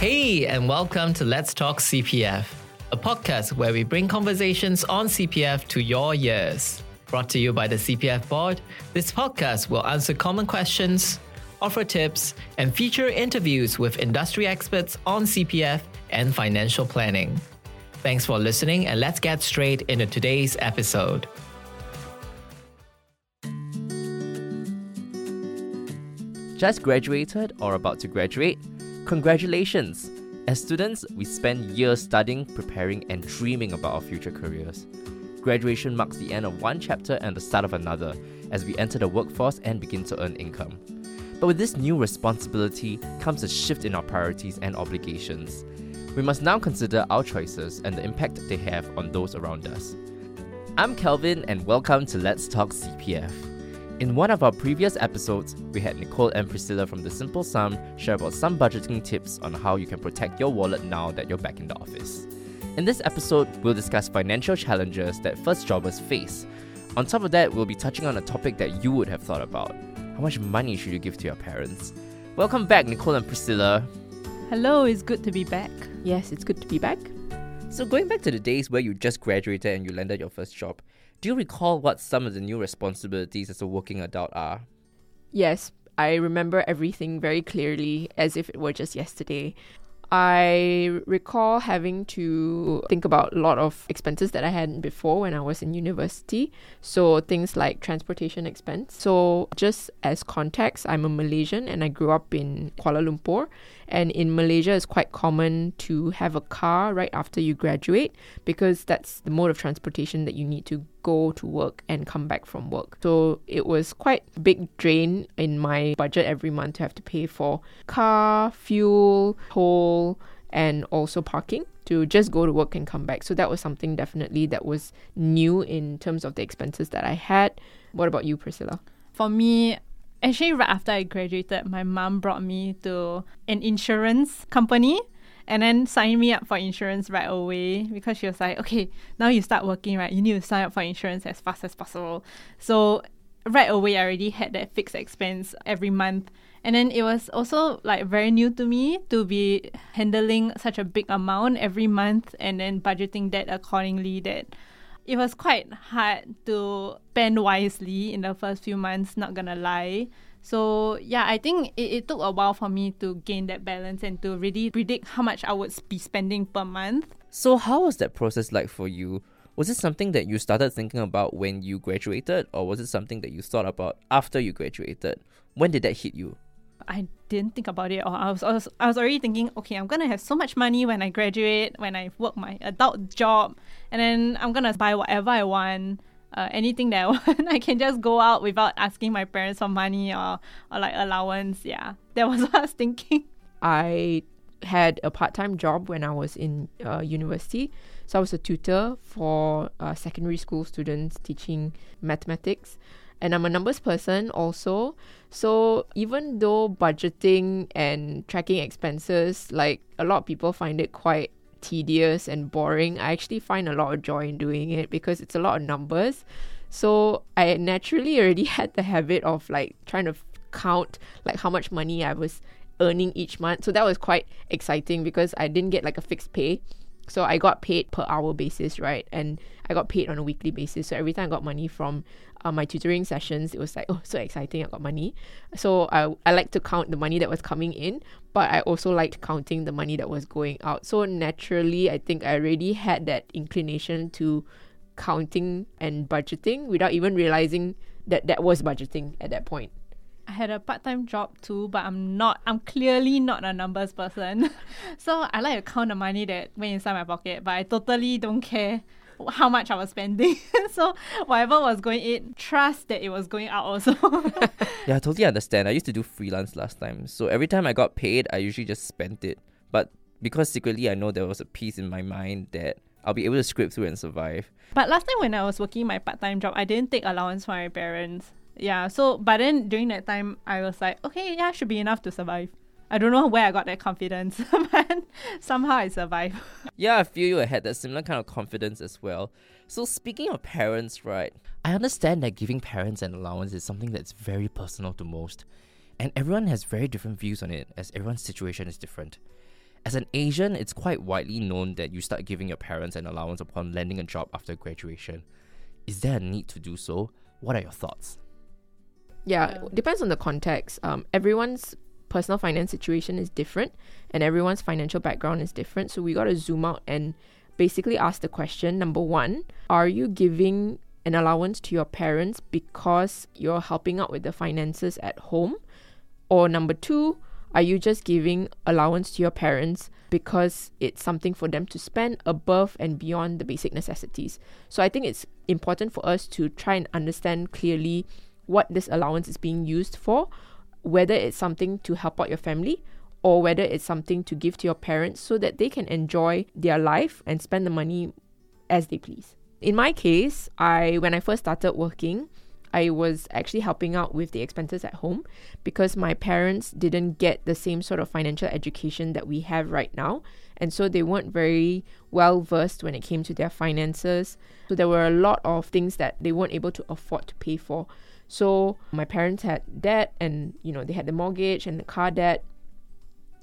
Hey, and welcome to Let's Talk CPF, a podcast where we bring conversations on CPF to your ears. Brought to you by the CPF Board, this podcast will answer common questions, offer tips, and feature interviews with industry experts on CPF and financial planning. Thanks for listening, and let's get straight into today's episode. Just graduated or about to graduate? Congratulations! As students, we spend years studying, preparing, and dreaming about our future careers. Graduation marks the end of one chapter and the start of another as we enter the workforce and begin to earn income. But with this new responsibility comes a shift in our priorities and obligations. We must now consider our choices and the impact they have on those around us. I'm Kelvin, and welcome to Let's Talk CPF. In one of our previous episodes, we had Nicole and Priscilla from The Simple Sum share about some budgeting tips on how you can protect your wallet now that you're back in the office. In this episode, we'll discuss financial challenges that first jobbers face. On top of that, we'll be touching on a topic that you would have thought about how much money should you give to your parents? Welcome back, Nicole and Priscilla. Hello, it's good to be back. Yes, it's good to be back. So, going back to the days where you just graduated and you landed your first job, do you recall what some of the new responsibilities as a working adult are? Yes, I remember everything very clearly as if it were just yesterday. I recall having to think about a lot of expenses that I hadn't before when I was in university. So things like transportation expense. So just as context, I'm a Malaysian and I grew up in Kuala Lumpur. And in Malaysia, it's quite common to have a car right after you graduate because that's the mode of transportation that you need to go to work and come back from work. So it was quite a big drain in my budget every month to have to pay for car, fuel, toll, and also parking to just go to work and come back. So that was something definitely that was new in terms of the expenses that I had. What about you, Priscilla? For me, actually right after I graduated, my mom brought me to an insurance company and then signed me up for insurance right away because she was like, okay, now you start working, right? You need to sign up for insurance as fast as possible. So right away, I already had that fixed expense every month. And then it was also like very new to me to be handling such a big amount every month and then budgeting that accordingly that it was quite hard to spend wisely in the first few months, not gonna lie. So yeah, I think it, it took a while for me to gain that balance and to really predict how much I would be spending per month. So how was that process like for you? Was it something that you started thinking about when you graduated, or was it something that you thought about after you graduated? When did that hit you? I didn't think about it, or I was, I was I was already thinking, okay, I'm gonna have so much money when I graduate, when I work my adult job, and then I'm gonna buy whatever I want uh, anything that I want. I can just go out without asking my parents for money or, or like allowance. Yeah, that was what I was thinking. I had a part time job when I was in uh, university. So I was a tutor for uh, secondary school students teaching mathematics. And I'm a numbers person also. So even though budgeting and tracking expenses, like a lot of people find it quite tedious and boring, I actually find a lot of joy in doing it because it's a lot of numbers. So I naturally already had the habit of like trying to count like how much money I was earning each month. So that was quite exciting because I didn't get like a fixed pay. So I got paid per hour basis, right? And I got paid on a weekly basis. So every time I got money from uh, my tutoring sessions, it was like, oh, so exciting, I got money. So I, I like to count the money that was coming in, but I also liked counting the money that was going out. So naturally, I think I already had that inclination to counting and budgeting without even realizing that that was budgeting at that point. I had a part time job too, but I'm not, I'm clearly not a numbers person. so I like to count the money that went inside my pocket, but I totally don't care how much I was spending. so whatever was going in, trust that it was going out also. yeah, I totally understand. I used to do freelance last time. So every time I got paid, I usually just spent it. But because secretly I know there was a piece in my mind that I'll be able to scrape through and survive. But last time when I was working my part time job, I didn't take allowance from my parents. Yeah, so but then during that time I was like, okay, yeah, should be enough to survive. I don't know where I got that confidence, but somehow I survived. Yeah, I feel you. Had that similar kind of confidence as well. So speaking of parents, right? I understand that giving parents an allowance is something that's very personal to most, and everyone has very different views on it, as everyone's situation is different. As an Asian, it's quite widely known that you start giving your parents an allowance upon landing a job after graduation. Is there a need to do so? What are your thoughts? Yeah, Yeah. depends on the context. Um, everyone's personal finance situation is different, and everyone's financial background is different. So we got to zoom out and basically ask the question: Number one, are you giving an allowance to your parents because you're helping out with the finances at home, or number two, are you just giving allowance to your parents because it's something for them to spend above and beyond the basic necessities? So I think it's important for us to try and understand clearly what this allowance is being used for, whether it's something to help out your family or whether it's something to give to your parents so that they can enjoy their life and spend the money as they please. In my case, I when I first started working, I was actually helping out with the expenses at home because my parents didn't get the same sort of financial education that we have right now. And so they weren't very well versed when it came to their finances. So there were a lot of things that they weren't able to afford to pay for. So my parents had debt and you know they had the mortgage and the car debt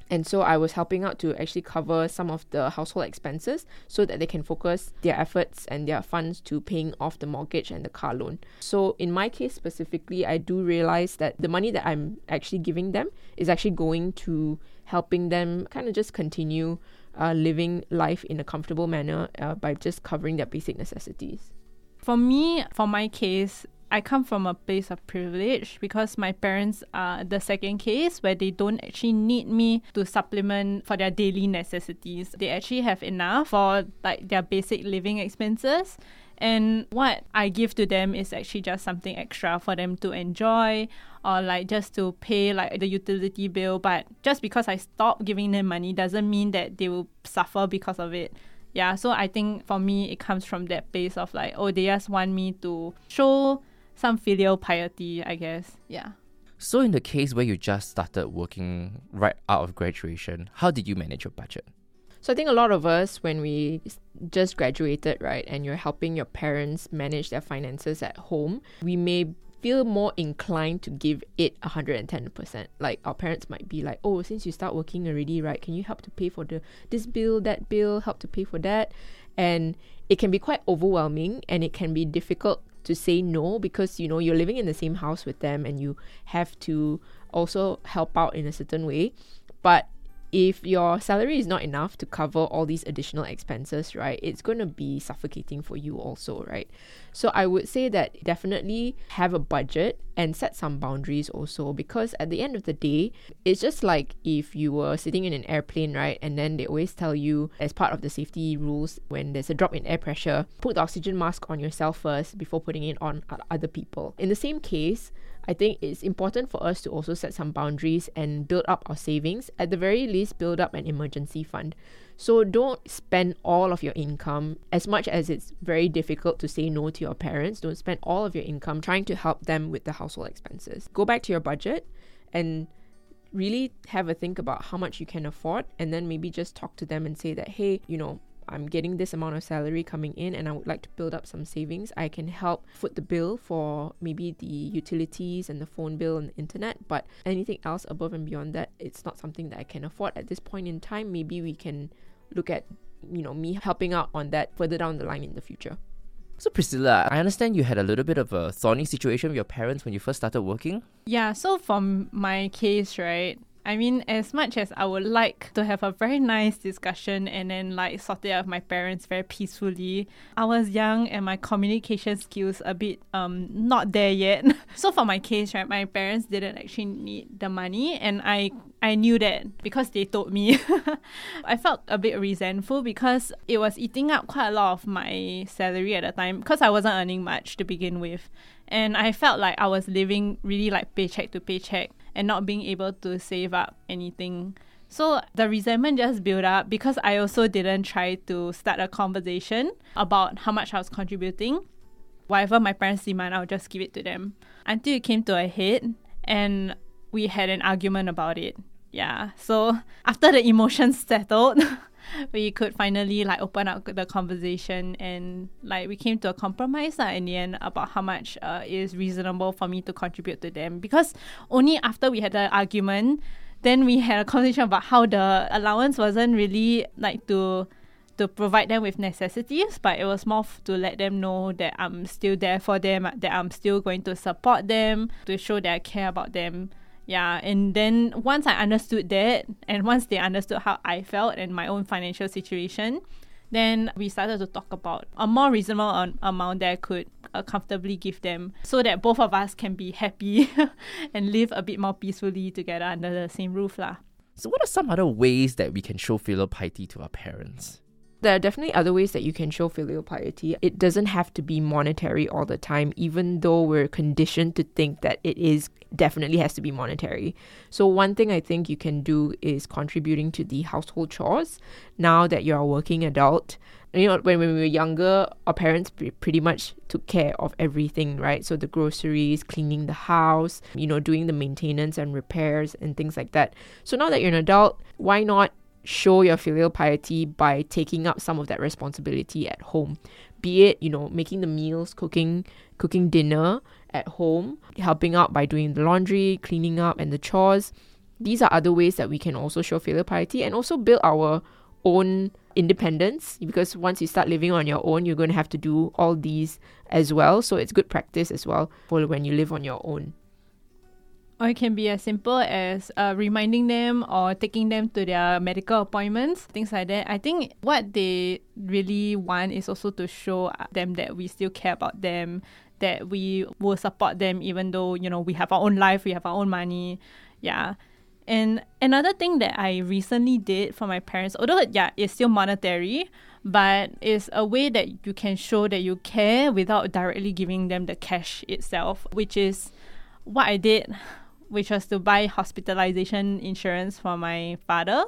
and so I was helping out to actually cover some of the household expenses so that they can focus their efforts and their funds to paying off the mortgage and the car loan. So in my case specifically, I do realize that the money that I'm actually giving them is actually going to helping them kind of just continue uh, living life in a comfortable manner uh, by just covering their basic necessities. For me, for my case, I come from a place of privilege because my parents are the second case where they don't actually need me to supplement for their daily necessities. They actually have enough for like their basic living expenses. And what I give to them is actually just something extra for them to enjoy or like just to pay like the utility bill. But just because I stop giving them money doesn't mean that they will suffer because of it yeah so i think for me it comes from that place of like oh they just want me to show some filial piety i guess yeah So, in the case where you just started working right out of graduation, how did you manage your budget? So I think a lot of us, when we just graduated, right, and you're helping your parents manage their finances at home, we may feel more inclined to give it 110%. Like our parents might be like, oh, since you start working already, right, can you help to pay for the this bill, that bill, help to pay for that? And it can be quite overwhelming and it can be difficult to say no because you know you're living in the same house with them and you have to also help out in a certain way. But if your salary is not enough to cover all these additional expenses, right, it's going to be suffocating for you also, right? So I would say that definitely have a budget and set some boundaries also because at the end of the day, it's just like if you were sitting in an airplane, right, and then they always tell you as part of the safety rules when there's a drop in air pressure, put the oxygen mask on yourself first before putting it on other people. In the same case, I think it's important for us to also set some boundaries and build up our savings. At the very least, build up an emergency fund. So don't spend all of your income as much as it's very difficult to say no to your parents. Don't spend all of your income trying to help them with the household expenses. Go back to your budget and really have a think about how much you can afford and then maybe just talk to them and say that hey, you know, I'm getting this amount of salary coming in and I would like to build up some savings. I can help foot the bill for maybe the utilities and the phone bill and the internet, but anything else above and beyond that, it's not something that I can afford at this point in time. Maybe we can look at, you know, me helping out on that further down the line in the future. So, Priscilla, I understand you had a little bit of a thorny situation with your parents when you first started working. Yeah, so from my case, right? I mean, as much as I would like to have a very nice discussion and then like sort it out with my parents very peacefully, I was young and my communication skills a bit um not there yet. so for my case, right, my parents didn't actually need the money and I I knew that because they told me. I felt a bit resentful because it was eating up quite a lot of my salary at the time because I wasn't earning much to begin with. And I felt like I was living really like paycheck to paycheck and not being able to save up anything. So the resentment just built up because I also didn't try to start a conversation about how much I was contributing. Whatever my parents demand, I'll just give it to them. Until it came to a head and we had an argument about it. Yeah. So after the emotions settled, we could finally like open up the conversation and like we came to a compromise uh, in the end about how much uh, is reasonable for me to contribute to them because only after we had the argument then we had a conversation about how the allowance wasn't really like to to provide them with necessities, but it was more f- to let them know that I'm still there for them, that I'm still going to support them, to show that I care about them. Yeah, and then once I understood that, and once they understood how I felt and my own financial situation, then we started to talk about a more reasonable un- amount that I could uh, comfortably give them so that both of us can be happy and live a bit more peacefully together under the same roof. Lah. So, what are some other ways that we can show filial piety to our parents? There are definitely other ways that you can show filial piety. It doesn't have to be monetary all the time, even though we're conditioned to think that it is definitely has to be monetary. So one thing I think you can do is contributing to the household chores. Now that you're a working adult, you know when, when we were younger, our parents pretty much took care of everything, right? So the groceries, cleaning the house, you know, doing the maintenance and repairs and things like that. So now that you're an adult, why not show your filial piety by taking up some of that responsibility at home. Be it you know making the meals cooking cooking dinner at home helping out by doing the laundry cleaning up and the chores. These are other ways that we can also show filial piety and also build our own independence because once you start living on your own you're going to have to do all these as well. So it's good practice as well for when you live on your own or it can be as simple as uh, reminding them or taking them to their medical appointments, things like that. I think what they really want is also to show them that we still care about them, that we will support them even though, you know, we have our own life, we have our own money. Yeah. And another thing that I recently did for my parents, although yeah, it's still monetary, but it's a way that you can show that you care without directly giving them the cash itself, which is what I did which was to buy hospitalization insurance for my father.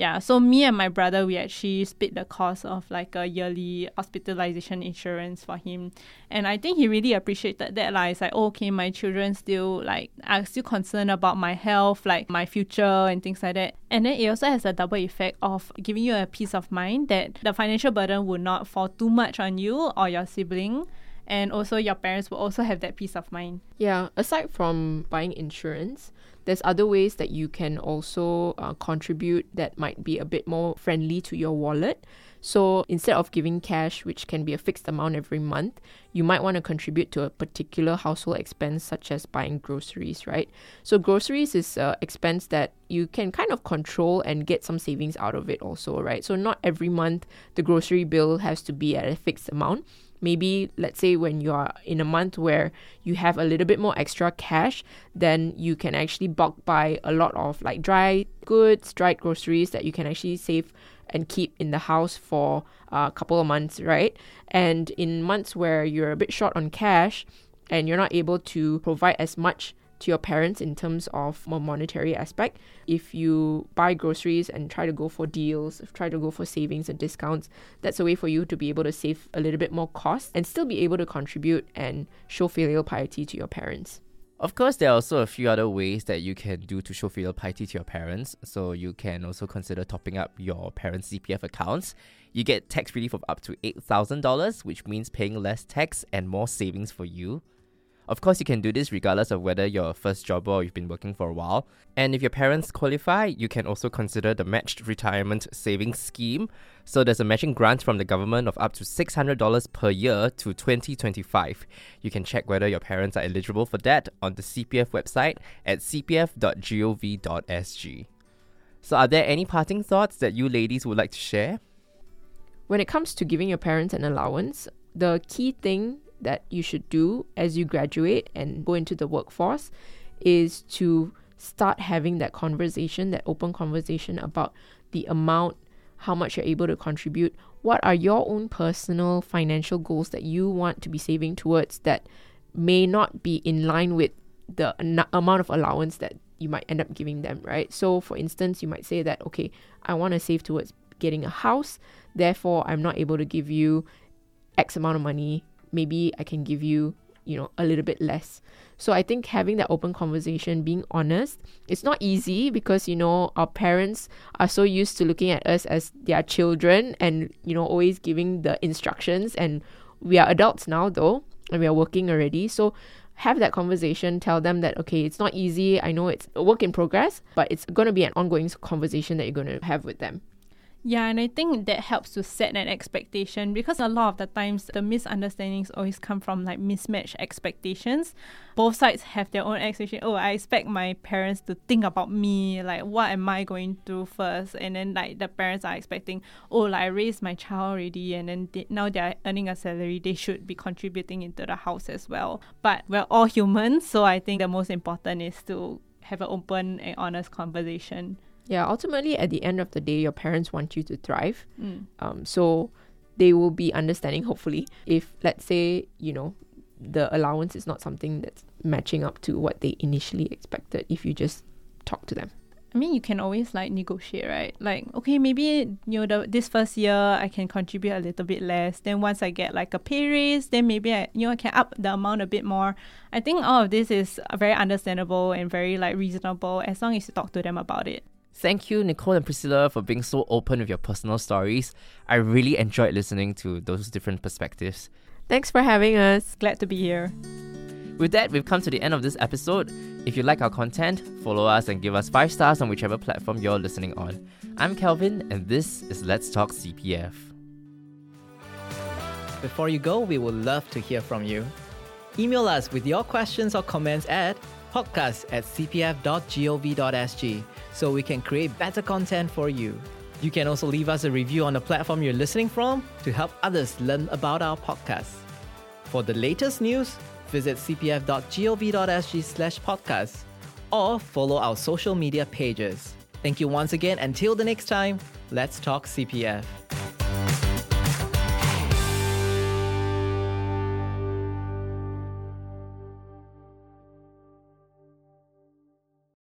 Yeah, so me and my brother, we actually split the cost of like a yearly hospitalization insurance for him. And I think he really appreciated that. Like, it's like, oh, okay, my children still like are still concerned about my health, like my future and things like that. And then it also has a double effect of giving you a peace of mind that the financial burden will not fall too much on you or your sibling and also your parents will also have that peace of mind. Yeah, aside from buying insurance, there's other ways that you can also uh, contribute that might be a bit more friendly to your wallet. So instead of giving cash, which can be a fixed amount every month, you might want to contribute to a particular household expense, such as buying groceries, right? So groceries is an expense that you can kind of control and get some savings out of it also, right? So not every month the grocery bill has to be at a fixed amount maybe let's say when you are in a month where you have a little bit more extra cash then you can actually bulk buy a lot of like dry goods dried groceries that you can actually save and keep in the house for a couple of months right? And in months where you're a bit short on cash and you're not able to provide as much to your parents in terms of more monetary aspect. If you buy groceries and try to go for deals, try to go for savings and discounts, that's a way for you to be able to save a little bit more cost and still be able to contribute and show filial piety to your parents. Of course, there are also a few other ways that you can do to show filial piety to your parents. So you can also consider topping up your parents' CPF accounts. You get tax relief of up to $8,000, which means paying less tax and more savings for you. Of course, you can do this regardless of whether you're a first jobber or you've been working for a while. And if your parents qualify, you can also consider the matched retirement savings scheme. So there's a matching grant from the government of up to $600 per year to 2025. You can check whether your parents are eligible for that on the CPF website at cpf.gov.sg. So, are there any parting thoughts that you ladies would like to share? When it comes to giving your parents an allowance, the key thing that you should do as you graduate and go into the workforce is to start having that conversation, that open conversation about the amount, how much you're able to contribute, what are your own personal financial goals that you want to be saving towards that may not be in line with the n- amount of allowance that you might end up giving them, right? So, for instance, you might say that, okay, I want to save towards getting a house, therefore, I'm not able to give you X amount of money maybe I can give you, you know, a little bit less. So I think having that open conversation, being honest, it's not easy because, you know, our parents are so used to looking at us as their children and, you know, always giving the instructions. And we are adults now, though, and we are working already. So have that conversation, tell them that, okay, it's not easy. I know it's a work in progress, but it's going to be an ongoing conversation that you're going to have with them. Yeah, and I think that helps to set an expectation because a lot of the times the misunderstandings always come from like mismatched expectations. Both sides have their own expectation. Oh, I expect my parents to think about me, like what am I going through first, and then like the parents are expecting, oh, like I raised my child already, and then they, now they're earning a salary, they should be contributing into the house as well. But we're all humans, so I think the most important is to have an open and honest conversation. Yeah, ultimately, at the end of the day, your parents want you to thrive. Mm. Um, so they will be understanding, hopefully, if, let's say, you know, the allowance is not something that's matching up to what they initially expected if you just talk to them. I mean, you can always like negotiate, right? Like, okay, maybe you know the, this first year I can contribute a little bit less. Then once I get like a pay raise, then maybe I you know I can up the amount a bit more. I think all of this is very understandable and very like reasonable as long as you talk to them about it. Thank you, Nicole and Priscilla, for being so open with your personal stories. I really enjoyed listening to those different perspectives. Thanks for having us. Glad to be here. With that, we've come to the end of this episode. If you like our content, follow us and give us 5 stars on whichever platform you're listening on. I'm Kelvin, and this is Let's Talk CPF. Before you go, we would love to hear from you. Email us with your questions or comments at podcast at cpf.gov.sg so we can create better content for you. You can also leave us a review on the platform you're listening from to help others learn about our podcast. For the latest news, visit cpf.gov.sg slash podcast or follow our social media pages. Thank you once again. Until the next time, let's talk CPF.